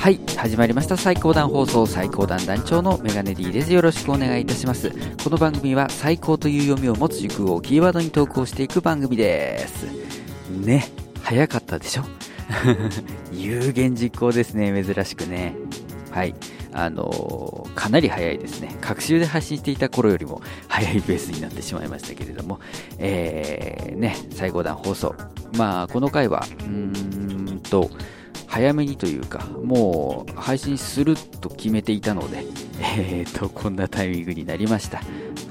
はい始まりました。最高段放送最高段団長のメガネ D です。よろしくお願いいたします。この番組は最高という読みを持つ熟をキーワードに投稿していく番組です。ね早かったでしょ？有言実行ですね珍しくね。はいあのー、かなり早いですね。各週で配信していた頃よりも早いペースになってしまいましたけれども、えー、ね、最後段放送。まあ、この回は、うーんと、早めにというか、もう配信すると決めていたので、えーと、こんなタイミングになりました。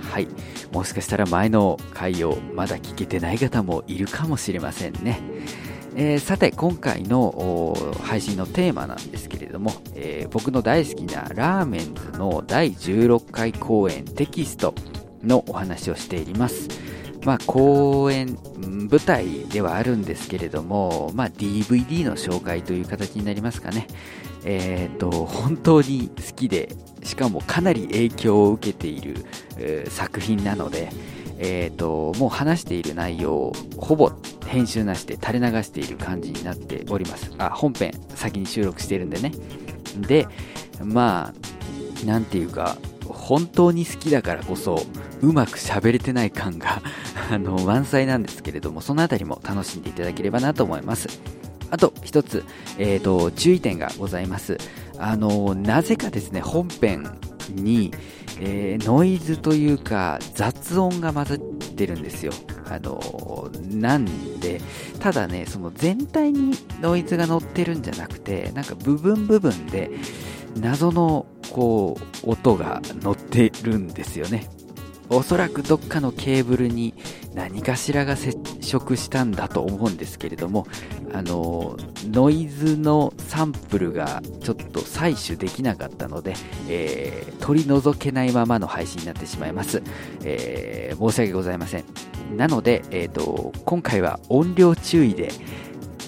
はい。もしかしたら前の回をまだ聞けてない方もいるかもしれませんね。えー、さて、今回の配信のテーマなんですけれども、えー、僕の大好きなラーメンズの第16回公演テキストのお話をしています。まあ、公演、舞台ではあるんですけれども、まあ、DVD の紹介という形になりますかね。えっ、ー、と、本当に好きで、しかもかなり影響を受けている、えー、作品なので、えっ、ー、と、もう話している内容をほぼ編集なしで垂れ流している感じになっております。あ、本編先に収録してるんでね。で、まあ、なんていうか、本当に好きだからこそうまく喋れてない感が あの満載なんですけれどもそのあたりも楽しんでいただければなと思います。あと一つ、えーと、注意点がございます。あのなぜかですね本編に、えー、ノイズというか雑音が混ざってるんですよ。あのなんでただねその全体にノイズが乗ってるんじゃなくてなんか部分部分で謎のこう音が乗ってるんですよね。おそらくどっかのケーブルに何かしらが接触したんだと思うんですけれどもあのノイズのサンプルがちょっと採取できなかったので、えー、取り除けないままの配信になってしまいます、えー、申し訳ございません。なので、えーと今回は音量注意で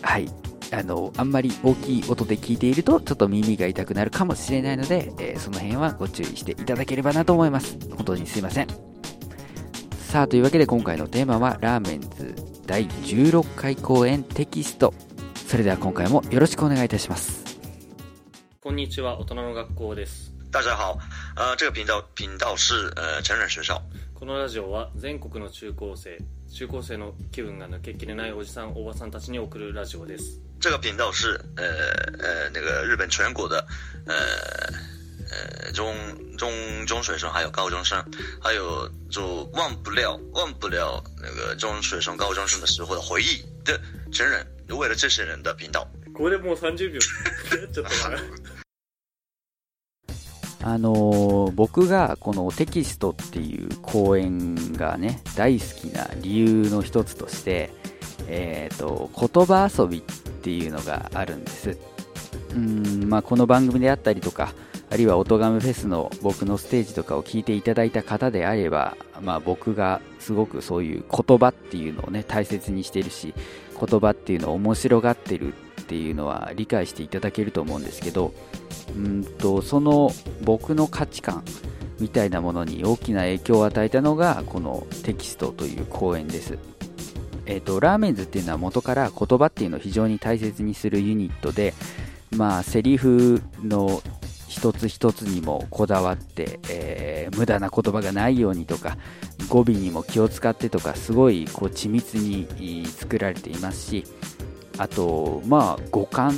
はいあの、あんまり大きい音で聞いていると、ちょっと耳が痛くなるかもしれないので、えー、その辺はご注意していただければなと思います。本当にすいません。さあ、というわけで今回のテーマは、ラーメンズ第16回公演テキスト。それでは今回もよろしくお願いいたします。こんにちは、大人の学校です。大家好，呃，这个频道频道是呃成人学校。このラジオは全国の中高生、中高生の気分が抜けきれないおじさん、おばさんたちに送るラジオです。这个频道是呃呃那个日本全国的呃呃中中中学生还有高中生，还有就忘不了忘不了那个中学生高中生的时候的回忆的成人，为了这些人的频道。これもう30秒 ちょっとあのー、僕がこのテキストっていう講演がね大好きな理由の一つとして、えーと、言葉遊びっていうのがあるんです。うん、まあ、この番組であったりとかあるいは音ガムフェスの僕のステージとかを聞いていただいた方であれば、まあ、僕がすごくそういう言葉っていうのをね大切にしてるし言葉っていうのを面白がってるっていうのは理解していただけると思うんですけどうんとその僕の価値観みたいなものに大きな影響を与えたのがこのテキストという講演です。えーと、ラーメンズっていうのは元から言葉っていうのを非常に大切にするユニットで、まあ、セリフの一つ一つにもこだわって、えー、無駄な言葉がないようにとか語尾にも気を使ってとかすごいこう緻密に作られていますしあとまあ五感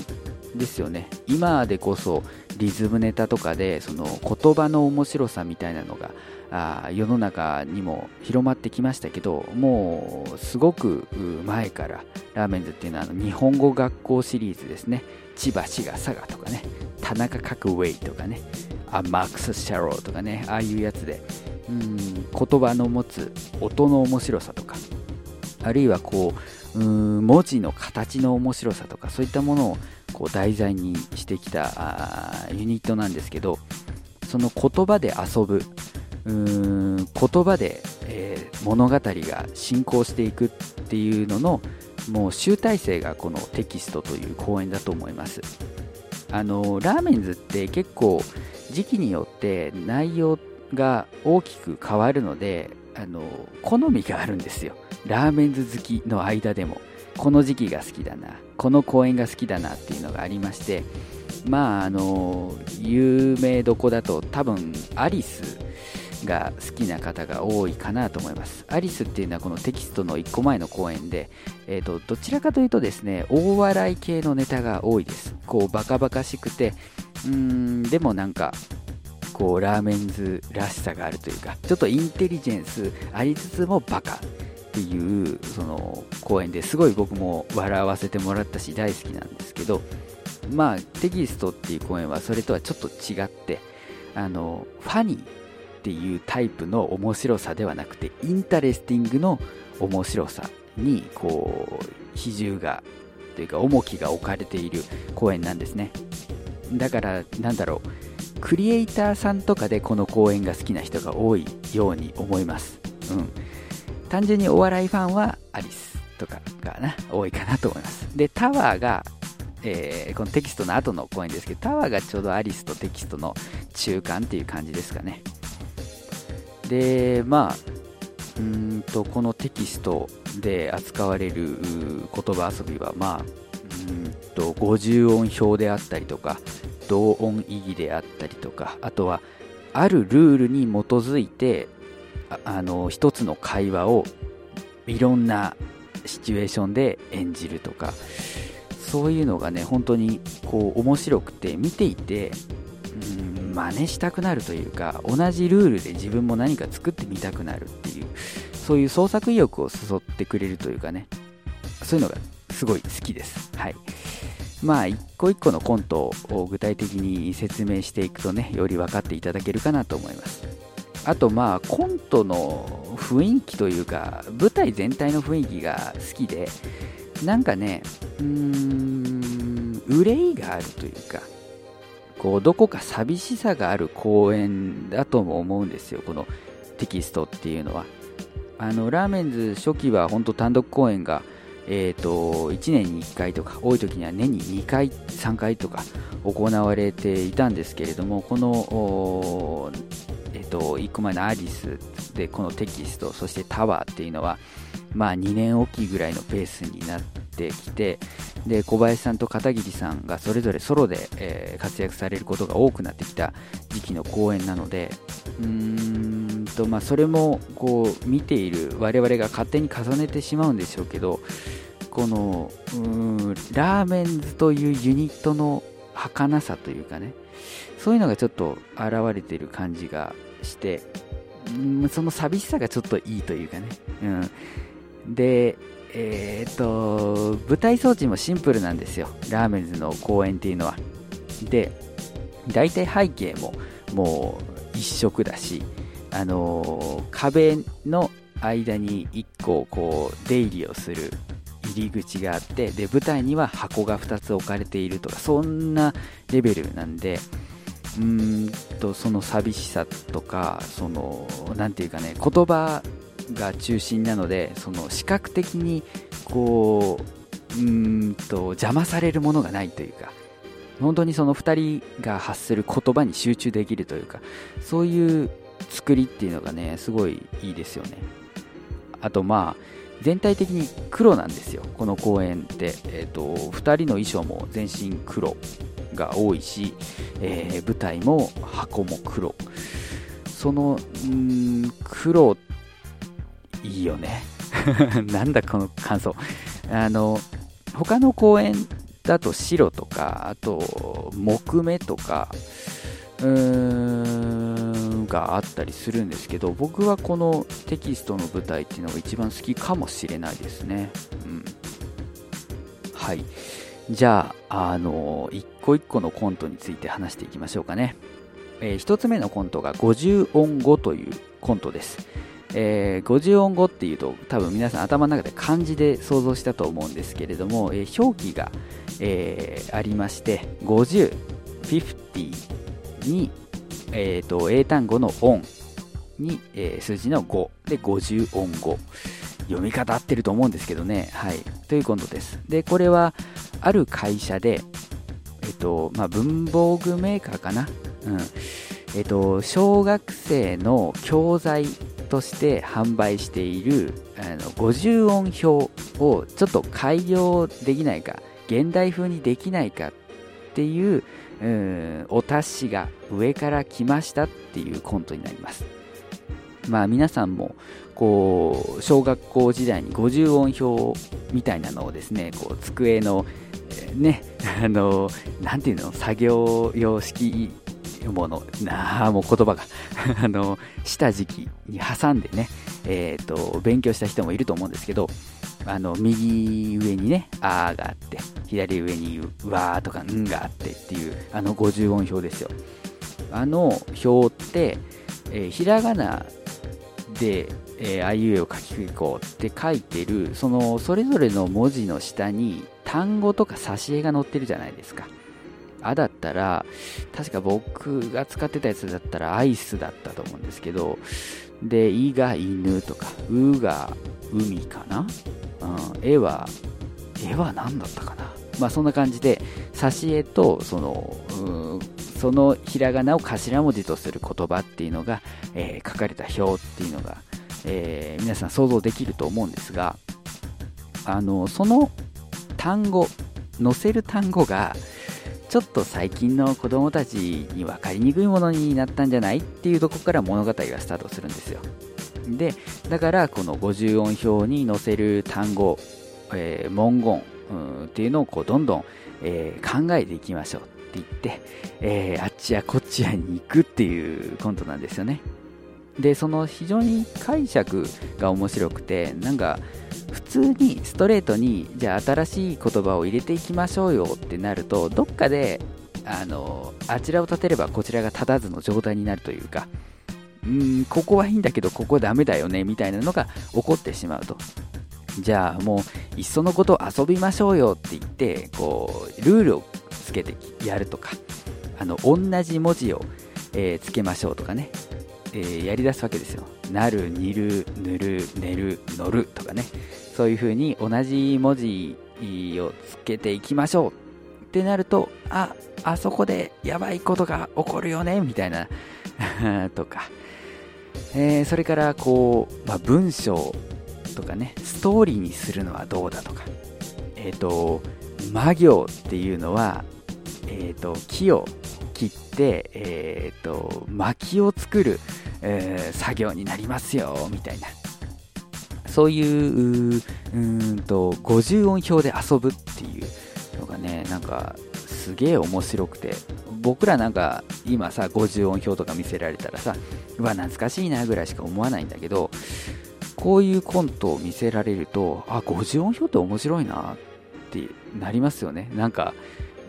ですよね。今でこそリズムネタとかでその言葉の面白さみたいなのがあ世の中にも広まってきましたけどもうすごく前からラーメンズっていうのはあの日本語学校シリーズですね。千葉滋賀佐賀とかね。田中角ウェイとかね。あマックス・シャローとかね。ああいうやつで。うん言葉の持つ音の面白さとか。あるいはこううん文字の形の面白さとかそういったものをこう題材にしてきたユニットなんですけどその言葉で遊ぶうーん言葉で、えー、物語が進行していくっていうののもう集大成がこのテキストという講演だと思います。あのラーメンズって結構時期によって内容が大きく変わるのであの好みがあるんですよ。ラーメンズ好きの間でも。この時期が好きだな。この公演が好きだなっていうのがありまして。まああの有名どこだと多分アリスが好きな方が多いかなと思います。アリスっていうのはこのテキストの1個前の公演で、えーと、どちらかというとですね大笑い系のネタが多いです。こうバカバカしくて。うーんでもなんかこうラーメンズらしさがあるというかちょっとインテリジェンスありつつもバカっていうその公演ですごい僕も笑わせてもらったし大好きなんですけどまあテキストっていう公演はそれとはちょっと違ってあの funny っていうタイプの面白さではなくて interesting の面白さにこう比重がというか重きが置かれている公演なんですね。だからなんだろうクリエイターさんとかでこの公演が好きな人が多いように思います。うん。単純にお笑いファンはアリスとかがな多いかなと思います。でタワーが、えー、このテキストの後の公演ですけどタワーがちょうどアリスとテキストの中間っていう感じですかね。でまあうんとこのテキストで扱われる言葉遊びはまあうんと50音表であったりとか同音異義であったりとかあとはあるルールに基づいてあの一つの会話をいろんなシチュエーションで演じるとかそういうのがね本当にこう面白くて見ていてうん真似したくなるというか同じルールで自分も何か作ってみたくなるっていうそういう創作意欲を誘ってくれるというかねそういうのがすごい好きです。はい。まあ一個一個のコントを具体的に説明していくとねより分かっていただけるかなと思います。あとまあコントの雰囲気というか舞台全体の雰囲気が好きでなんかねうーん憂いがあるというかこうどこか寂しさがある公演だとも思うんですよこのテキストっていうのは。あのラーメンズ初期は本当単独公演がえーと、1年に1回とか多い時には年に2回3回とか行われていたんですけれどもこのと、1個前のアリスでこのテキスト、そしてタワーっていうのは、まあ2年おきぐらいのペースになってきて、で、小林さんと片桐さんがそれぞれソロで、えー、活躍されることが多くなってきた時期の公演なので、うーんと、まあそれもこう見ている我々が勝手に重ねてしまうんでしょうけど、このうんラーメンズというユニットの儚さというかねそういうのがちょっと現れている感じがして、うん、その寂しさがちょっといいというかね、うん、でえー、っと舞台装置もシンプルなんですよ。ラーメンズの公演っていうのは。で大体背景ももう一色だしあの、壁の間に1個こう出入りをする入り口があってで舞台には箱が2つ置かれているとかそんなレベルなんでうんとその寂しさとかそのなんていうかね言葉が中心なのでその視覚的にこううんと邪魔されるものがないというか本当にその2人が発する言葉に集中できるというかそういう作りっていうのがねすごいいいですよね。あとまあ全体的に黒なんですよ。この公演って、えーと、2人の衣装も全身黒が多いし、えー、舞台も箱も黒。そのん黒いいよね。なんだこの感想。あの他の公演だと白とかあと木目とかうーんがあったりするんですけど僕はこのテキストの舞台っていうのが一番好きかもしれないですね、うん、はいじゃあ、あのー、一個一個のコントについて話していきましょうかね。えー、一つ目のコントが50音語というコントです。えー、50音語っていうと多分皆さん頭の中で漢字で想像したと思うんですけれども、えー、表記が、えー、ありまして50、50に、えーと、英単語の音に、えー、数字の5で50音語。読み方合ってると思うんですけどね。はい。というコントです。でこれはある会社で、えっと、まあ、文房具メーカーかな。うん。えっと、小学生の教材として販売しているあの50音表をちょっと改良できないか、現代風にできないかっていう、うお達しが上から来ましたっていうコントになります。まあ皆さんもこう小学校時代に50音表みたいなのをですねこう机のね あのなんていうの作業用式ものなあもう言葉が あの下敷きに挟んでねえっ、ー、と勉強した人もいると思うんですけどあの右上にね「あ」があって左上に「わ」とか「ん」があってっていうあの50音表ですよ。あの表って、えー、ひらがなで、えー、あいうえを書き込こうって書いてるそのそれぞれの文字の下に単語とか挿絵が載ってるじゃないですか。あだったら確か僕が使ってたやつだったらアイスだったと思うんですけどで、いが犬とか、うが海かな、うん、絵は、絵は何だったかなまあそんな感じで、挿絵と、その、そのひらがなを頭文字とする言葉っていうのが、えー、書かれた表っていうのが、えー、皆さん想像できると思うんですが、あの、その単語、載せる単語が、ちょっと最近の子供たちに分かりにくいものになったんじゃないっていうとこから物語がスタートするんですよ。で、だからこの50音表に載せる単語、えー、文言、うん、っていうのをこうどんどん、えー、考えていきましょうって言って、えー、あっちやこっちやに行くっていうコントなんですよね。で、その非常に解釈が面白くて、なんか、普通にストレートにじゃあ新しい言葉を入れていきましょうよってなるとどっかであのあちらを立てればこちらが立たずの状態になるというかうんここはいいんだけどここダメだよねみたいなのが起こってしまうと。じゃあもういっそのこと遊びましょうよって言ってこうルールをつけてやるとか。あの同じ文字を、えー、つけましょうとかね、えー、やりだすわけですよ。なる、煮る、塗る、寝る、乗るとかね。そういう風に同じ文字をつけていきましょうってなると、あ、あそこでやばいことが起こるよね、みたいな。とか、えー、それからこう、まあ、文章とかね、ストーリーにするのはどうだとか、えっ、ー、と、魔行っていうのは、え、ー、と、木を切って、えっ、と、薪を作る、え作業になりますよ、みたいな。そういううんと50音表で遊ぶっていうのがねなんかすげえ面白くて僕らなんか今さ50音表とか見せられたらさうわ懐かしいなぐらいしか思わないんだけどこういうコントを見せられるとあ50音表って面白いなってなりますよね。なんか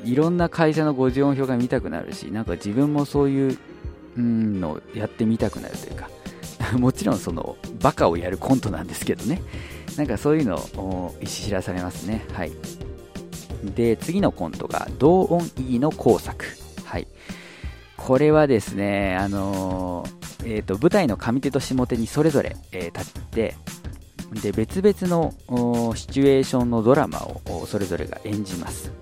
いろんな会社の50音表が見たくなるしなんか自分もそういうのやってみたくなるというか もちろんそのバカをやるコントなんですけどね。なんかそういうのを知らされますね。はい。で次のコントが同音異義の工作。はいこれはですねあのー、えーと、舞台の上手と下手にそれぞれ、えー、立ってで別々のシチュエーションのドラマをそれぞれが演じます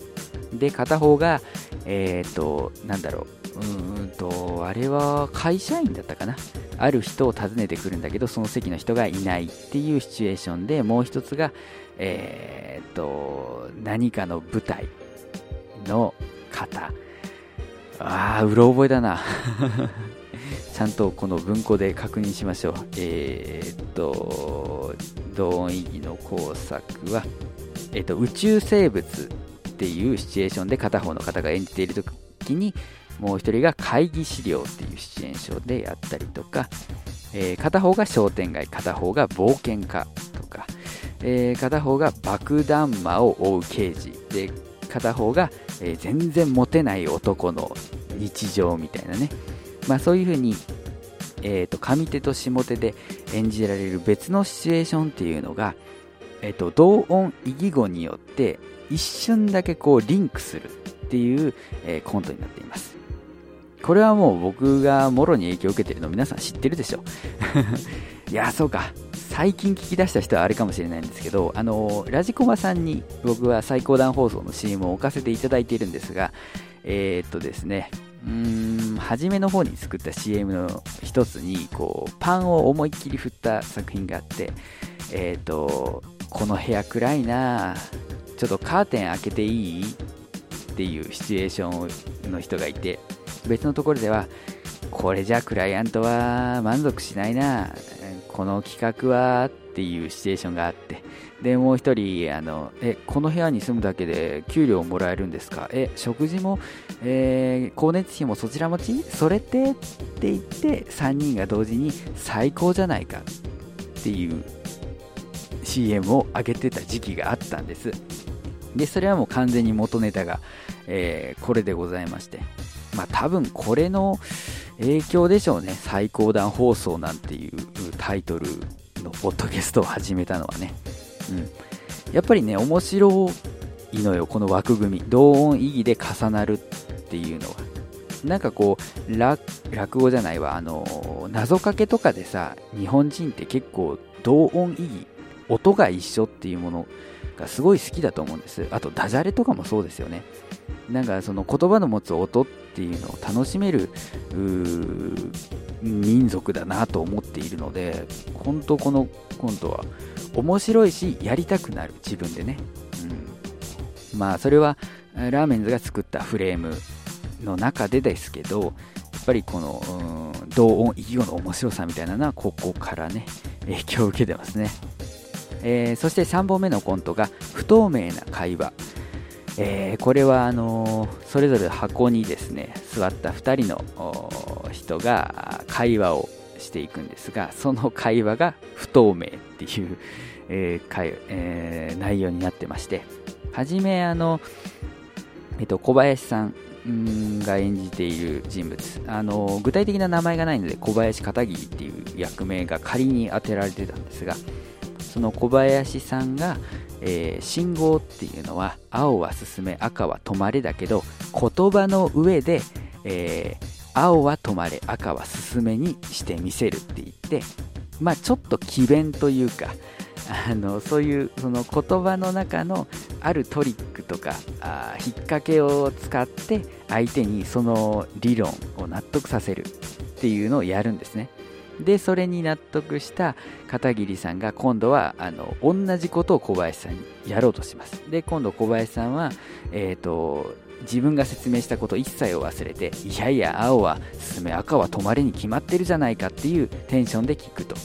で片方がえっ、ー、となんだろううんと、あれは会社員だったかな？ある人を訪ねてくるんだけど、その席の人がいないっていうシチュエーションで、もう一つが、え、っと、何かの舞台の方。ああ、うろ覚えだな。ちゃんとこの文庫で確認しましょう。えー、っと、同音意義の工作は、え、っと、宇宙生物っていうシチュエーションで片方の方が演じている時に、もう一人が会議資料っていうシチュエーションでやったりとか、えー、片方が商店街、片方が冒険家とか、えー、片方が爆弾魔を追う刑事で、片方が、えー、全然モテない男の日常みたいなね。まあそういう風に、えっ、と、上手と下手で演じられる別のシチュエーションっていうのが、えっ、と、同音異義語によって一瞬だけこうリンクするっていう、えコントになっています。これはもう僕がもろに影響を受けてるの皆さん知ってるでしょ いやそうか最近聞き出した人はあれかもしれないんですけどあのラジコマさんに僕は最高段放送の CM を置かせていただいているんですがえー、っとですねうーん初めの方に作った CM の一つにこうパンを思いっきり振った作品があってえー、っとこの部屋暗いなちょっとカーテン開けていいっていうシチュエーションの人がいて別のところではこれじゃクライアントは満足しないなこの企画はっていうシチュエーションがあってでもう一人あのえこの部屋に住むだけで給料もらえるんですか？え食事も、えー、光熱費もそちら持ち？それって？って言って3人が同時に最高じゃないかっていう CM を上げてた時期があったんです。でそれはもう完全に元ネタが、えー、これでございまして。まあ多分これの影響でしょうね。最高段放送なんていうタイトルのポッドキャストを始めたのはね、うん、やっぱりね面白いのよこの枠組み。同音異義で重なるっていうのは。なんかこう落語じゃないわ。あの謎かけとかでさ日本人って結構同音異義音が一緒っていうものがすごい好きだと思うんです。あとダジャレとかもそうですよね。なんかその言葉の持つ音っていうのを楽しめる民族だなと思っているので本当このコントは面白いしやりたくなる自分でね、うん、まあそれはラーメンズが作ったフレームの中でですけどやっぱりこの同音異義語の面白さみたいなのはここからね影響を受けてますね。えー、そして3本目のコントが不透明な会話、えー、これはあの、それぞれ箱にですね座った2人の人が会話をしていくんですがその会話が不透明っていう、えーえー、内容になってましてはじめあの、えっと、小林さんが演じている人物あの具体的な名前がないので小林片桐っていう役名が仮に当てられてたんですがその小林さんが、えー、信号っていうのは青は進め赤は止まれだけど言葉の上で、えー、青は止まれ赤は進めにしてみせるって言ってまあちょっと詭弁というかあのそういうその言葉の中のあるトリックとかあ引っ掛けを使って相手にその理論を納得させるっていうのをやるんですね。でそれに納得した片桐さんが今度はあの同じことを小林さんにやろうとします。で今度小林さんは、えーと、自分が説明したこと一切を忘れていやいや青は進め赤は止まれに決まってるじゃないかっていうテンションで聞くと。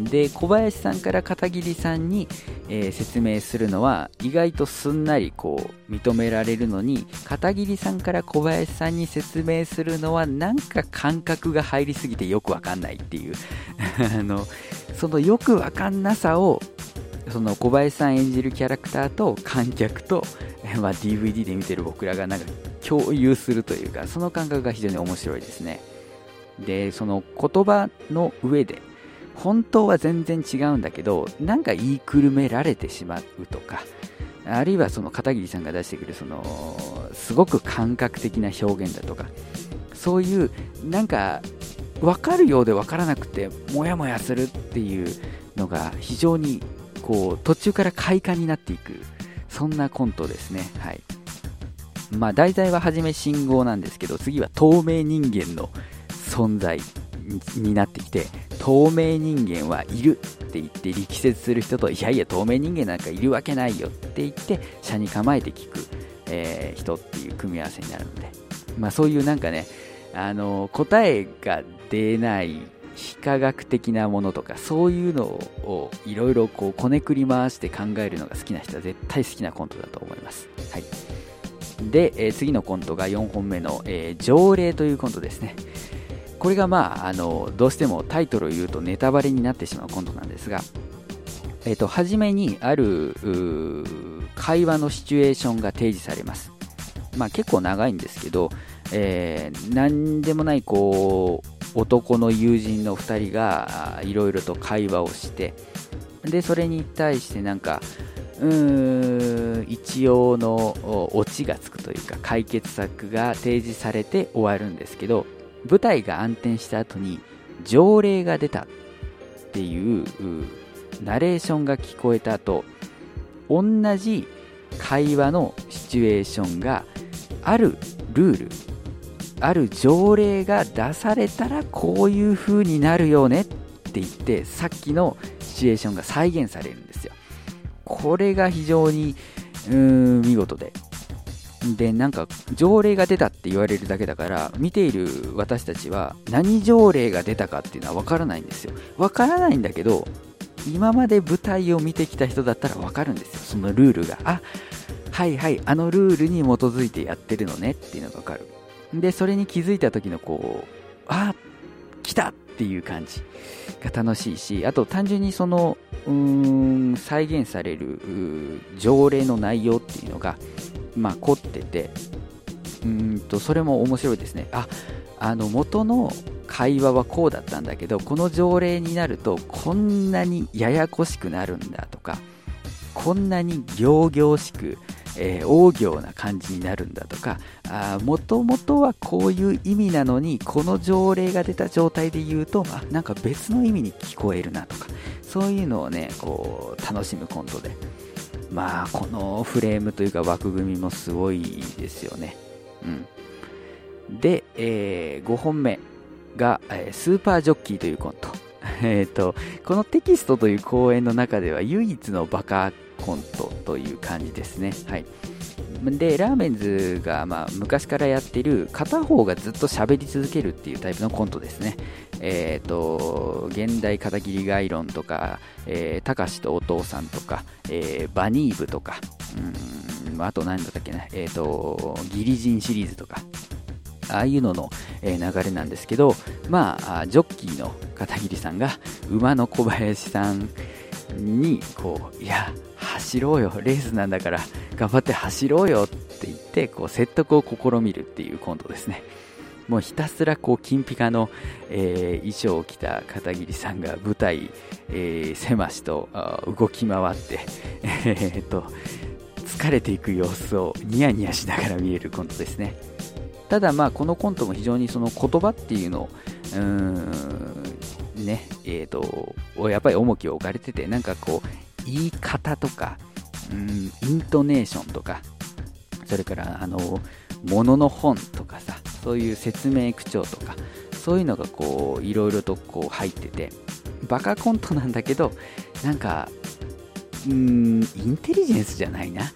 で小林さんから片桐さんに、えー、説明するのは意外とすんなりこう認められるのに片桐さんから小林さんに説明するのはなんか感覚が入りすぎてよくわかんないっていう。あのそのよくわかんなさをその小林さん演じるキャラクターと観客と、まあ、DVD で見てる僕らがなんか共有するというかその感覚が非常に面白いですね。でその言葉の上で本当は全然違うんだけどなんか言いくるめられてしまうとかあるいはその片桐さんが出してくるそのすごく感覚的な表現だとかそういうなんか分かるようで分からなくてモヤモヤするっていうのが非常にこう途中から快感になっていくそんなコントですね。はい。まあ題材は初め信号なんですけど次は透明人間の存在。になってきて透明人間はいるって言って力説する人といやいや透明人間なんかいるわけないよって言って車に構えて聞く、えー、人っていう組み合わせになるので、まあ、そういうなんかねあの答えが出ない非科学的なものとかそういうのをいろいろこうこねくり回して考えるのが好きな人は絶対好きなコントだと思います。はい、で、えー、次のコントが4本目の、えー、条例というコントですね。これがまあ、あの、どうしてもタイトルを言うとネタバレになってしまうコントなんですが、えっ、と、初めにある、会話のシチュエーションが提示されます。まあ結構長いんですけど、えー、何でもないこう男の友人の2人がいろいろと会話をしてでそれに対してなんかうーん一応のオチがつくというか解決策が提示されて終わるんですけど舞台が暗転した後に条例が出たっていうナレーションが聞こえた後同じ会話のシチュエーションがあるルールある条例が出されたらこういう風になるよねって言ってさっきのシチュエーションが再現されるんですよ。これが非常にうーん見事で。で、なんか、条例が出たって言われるだけだから、見ている私たちは、何条例が出たかっていうのはわからないんですよ。わからないんだけど、今まで舞台を見てきた人だったらわかるんですよ。そのルールが。あ、はいはい、あのルールに基づいてやってるのねっていうのがわかる。で、それに気づいた時のこう、あ、来たっていう感じが楽しいし、あと単純にその、うーん、再現される条例の内容っていうのが、まあ、凝ってて、うんと、それも面白いですね。あ、あの、元の会話はこうだったんだけど、この条例になると、こんなにややこしくなるんだとか、こんなに行々しく、えー、大行な感じになるんだとか、もともとはこういう意味なのに、この条例が出た状態で言うと、あ、なんか別の意味に聞こえるなとか、そういうのをね、こう、楽しむコントで。まあ、このフレームというか枠組みもすごいですよね。うん。で、えー5本目が、えースーパージョッキーというコント。えっと、このテキストという講演の中では唯一のバカコントという感じですね。はい。で、ラーメンズが、まあ、昔からやってる片方がずっと喋り続けるっていうタイプのコントですね。えっ、と、現代片桐概論とか、え、たかしとお父さんとか、えーバニーブとか、うん、あと何だったっけな、えっ、と、ギリジンシリーズとか、ああいうのの、流れなんですけど、ま、あジョッキーの片桐さんが馬の小林さんに、こう、いや、走ろうよ、レースなんだから、頑張って走ろうよって言って、こう、説得を試みるっていうコントですね。もうひたすらこう金ピカの、えー衣装を着た片桐さんが舞台、えー狭しと動き回って、えーっと疲れていく様子をニヤニヤしながら見えるコントですねただまあこのコントも非常にその言葉っていうのをうんねえー、とやっぱり重きを置かれててなんかこう言い方とかうんイントネーションとかそれからあの物の本とかさそういう説明口調とかそういうのがこういろいろとこう入っててバカコントなんだけどなんかうんインテリジェンスじゃないな。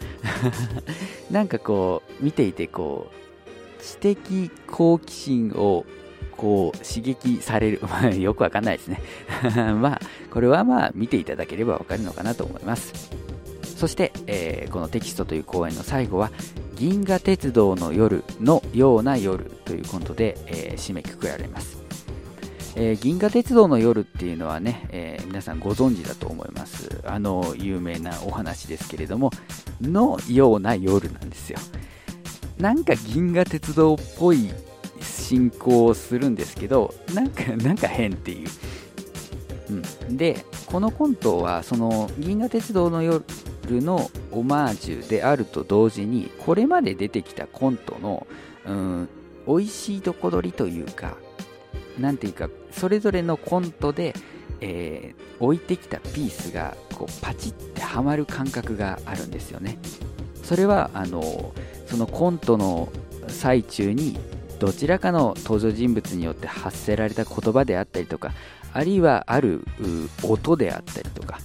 なんかこう見ていてこう知的好奇心をこう刺激される、まあ、よくわかんないですね。まあこれはまあ見ていただければわかるのかなと思います。そして、えーこのテキストという公演の最後は銀河鉄道の夜のような夜というコントで、えー締めくくられます、えー銀河鉄道の夜っていうのはね、えー皆さんご存知だと思います。あの有名なお話ですけれどものような夜なんですよ。なんか銀河鉄道っぽい進行するんですけどなんか なんか変っていう、うん、でこのコントはその銀河鉄道の夜のオマージュであると同時にこれまで出てきたコントの、うん、美味しいとこ取りというかなんていうかそれぞれのコントで、えー置いてきたピースがこうパチってはまる感覚があるんですよね。それはあのそのコントの最中にどちらかの登場人物によって発せられた言葉であったりとかあるいはある音であったりとか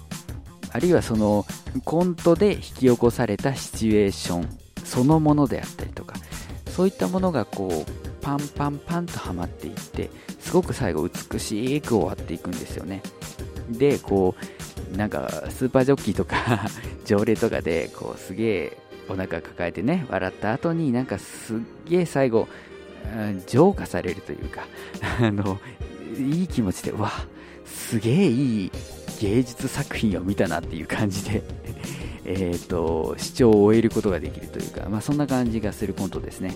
あるいはそのコントで引き起こされたシチュエーションそのものであったりとかそういったものがこうパンパンパンとはまっていってすごく最後美しく終わっていくんですよね。でこうなんかスーパージョッキーとか 条例とかでこうすげえお腹抱えてね笑った後になんかすっげえ最後浄化されるというか あのいい気持ちでわすげえいい芸術作品を見たなっていう感じで えーと視聴を終えることができるというか、まあ、そんな感じがするコントですね。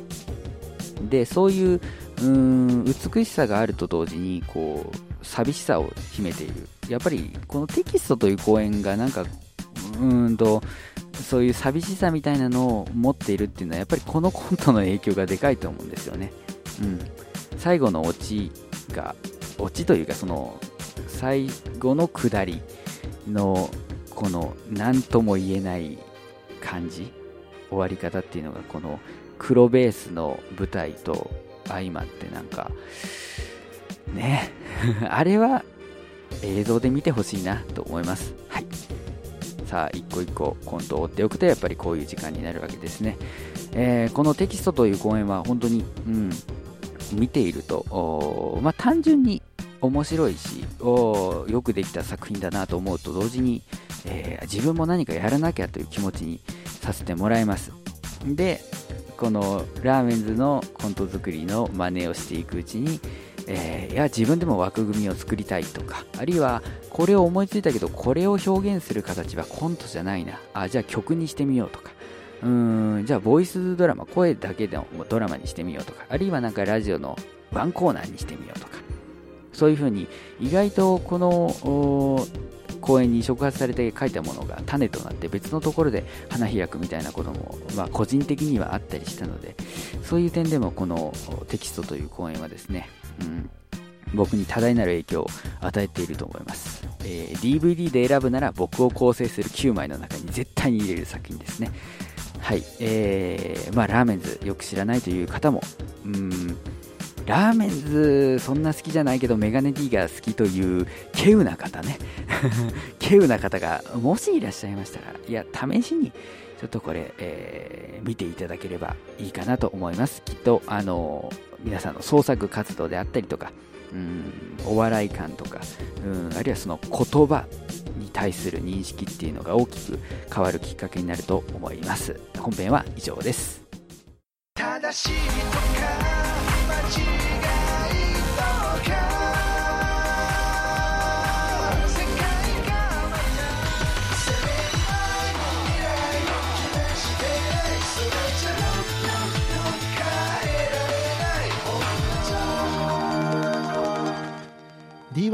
でそういううーん美しさがあると同時にこう寂しさを秘めている。やっぱりこのテキストという公演がなんかうんとそういう寂しさみたいなのを持っているっていうのはやっぱりこのコントの影響がでかいと思うんですよね、うん、最後のオチがオチというかその最後の下りのこの何とも言えない感じ終わり方っていうのがこの黒ベースの舞台と相まってなんかね。あれは映像で見てほしいなと思います。さあ一個一個コントを追っておくとやっぱりこういう時間になるわけですね。えー、このテキストという公演は本当に、うん、見ていると、まあ、単純に面白いしおよくできた作品だなと思うと同時に、えー、自分も何かやらなきゃという気持ちにさせてもらいます。でこのラーメンズのコント作りの真似をしていくうちに、えー、いや自分でも枠組みを作りたいとかあるいはこれを思いついたけどこれを表現する形はコントじゃないな。あじゃあ曲にしてみようとか。うんじゃあボイスドラマ声だけでもドラマにしてみようとか。あるいはなんかラジオのワンコーナーにしてみようとか。そういうふうに意外とこの公園に触発されて書いたものが種となって別のところで花開くみたいなことも、まあ、個人的にはあったりしたのでそういう点でもこのテキストという公演はですね、うん、僕に多大なる影響を与えていると思います、えー、DVD で選ぶなら僕を構成する9枚の中に絶対に入れる作品ですね。はい、えー、まあラーメンズよく知らないという方もうん。ラーメンズそんな好きじゃないけどメガネ D が好きという稀有な方ね。稀有な方がもしいらっしゃいましたらいや試しにちょっとこれ、えー、見ていただければいいかなと思います。きっとあの皆さんの創作活動であったりとかうんお笑い感とかうんあるいはその言葉に対する認識っていうのが大きく変わるきっかけになると思います。本編は以上です。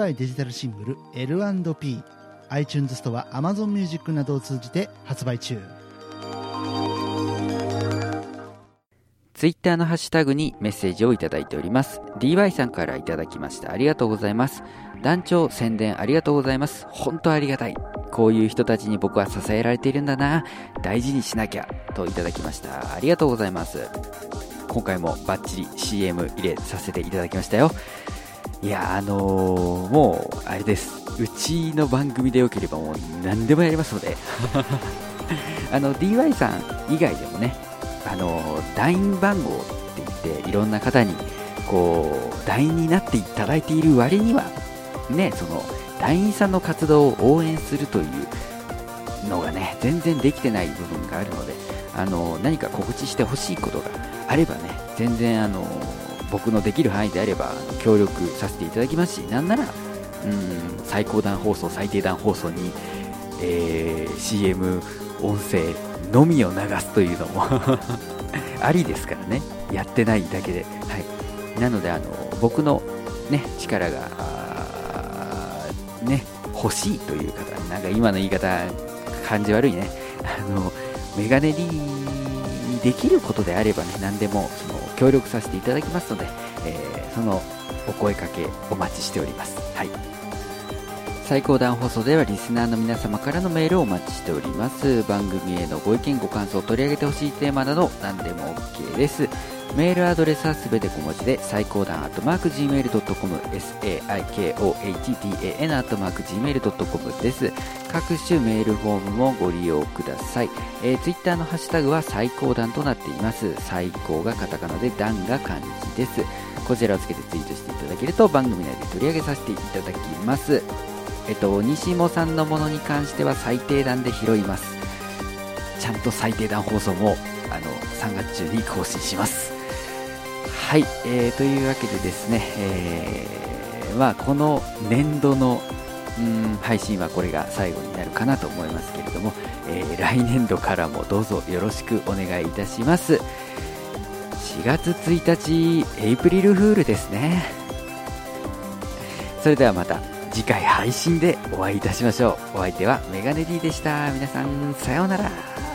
正しいとか DY デジタルシングル L&P iTunes ストア Amazon Music などを通じて発売中ツイッターのハッシュタグにメッセージをいただいております。DY さんからいただきました。ありがとうございます。団長宣伝ありがとうございます。本当ありがたい。こういう人たちに僕は支えられているんだな。大事にしなきゃ。といただきました。ありがとうございます。今回もバッチリ CM 入れさせていただきましたよ。いや、あのー、もう、あれです。うちの番組でよければもう何でもやりますので。あの、DY さん以外でもね、あの、団員番号って言って、いろんな方に、こう、団員になっていただいている割には、ね、その、団員さんの活動を応援するというのがね、全然できてない部分があるので、あの、何か告知してほしいことがあればね、全然、あの、僕のできる範囲であれば協力させていただきますしなんならうん最高段放送最低段放送に、えー、CM 音声のみを流すというのも ありですからね。やってないだけで、はい、なのであの僕の、ね、力がね欲しいという方なんか今の言い方感じ悪いね。あのメガネ D にできることであればね何でもその協力させていただきますので、えー、そのお声かけお待ちしております。はい。最高段放送ではリスナーの皆様からのメールをお待ちしております。番組へのご意見ご感想を取り上げてほしいテーマなど何でも OK です。メールアドレスはすべて小文字で最高段アットマーク Gmail.com saikohdan アットマーク Gmail.com です。各種メールフォームもご利用ください、えー、ツイッターのハッシュタグは最高段となっています。最高がカタカナで段が漢字です。こちらをつけてツイートしていただけると番組内で取り上げさせていただきます。えっと西もさんのものに関しては最低段で拾います。ちゃんと最低段放送もあの3月中に更新します。はい、えー、というわけでですね、えー、まあ、この年度のうん配信はこれが最後になるかなと思いますけれども、えー、来年度からもどうぞよろしくお願いいたします。4月1日エイプリルフールですね。それではまた次回配信でお会いいたしましょう。お相手はメガネ D でした。皆さんさようなら。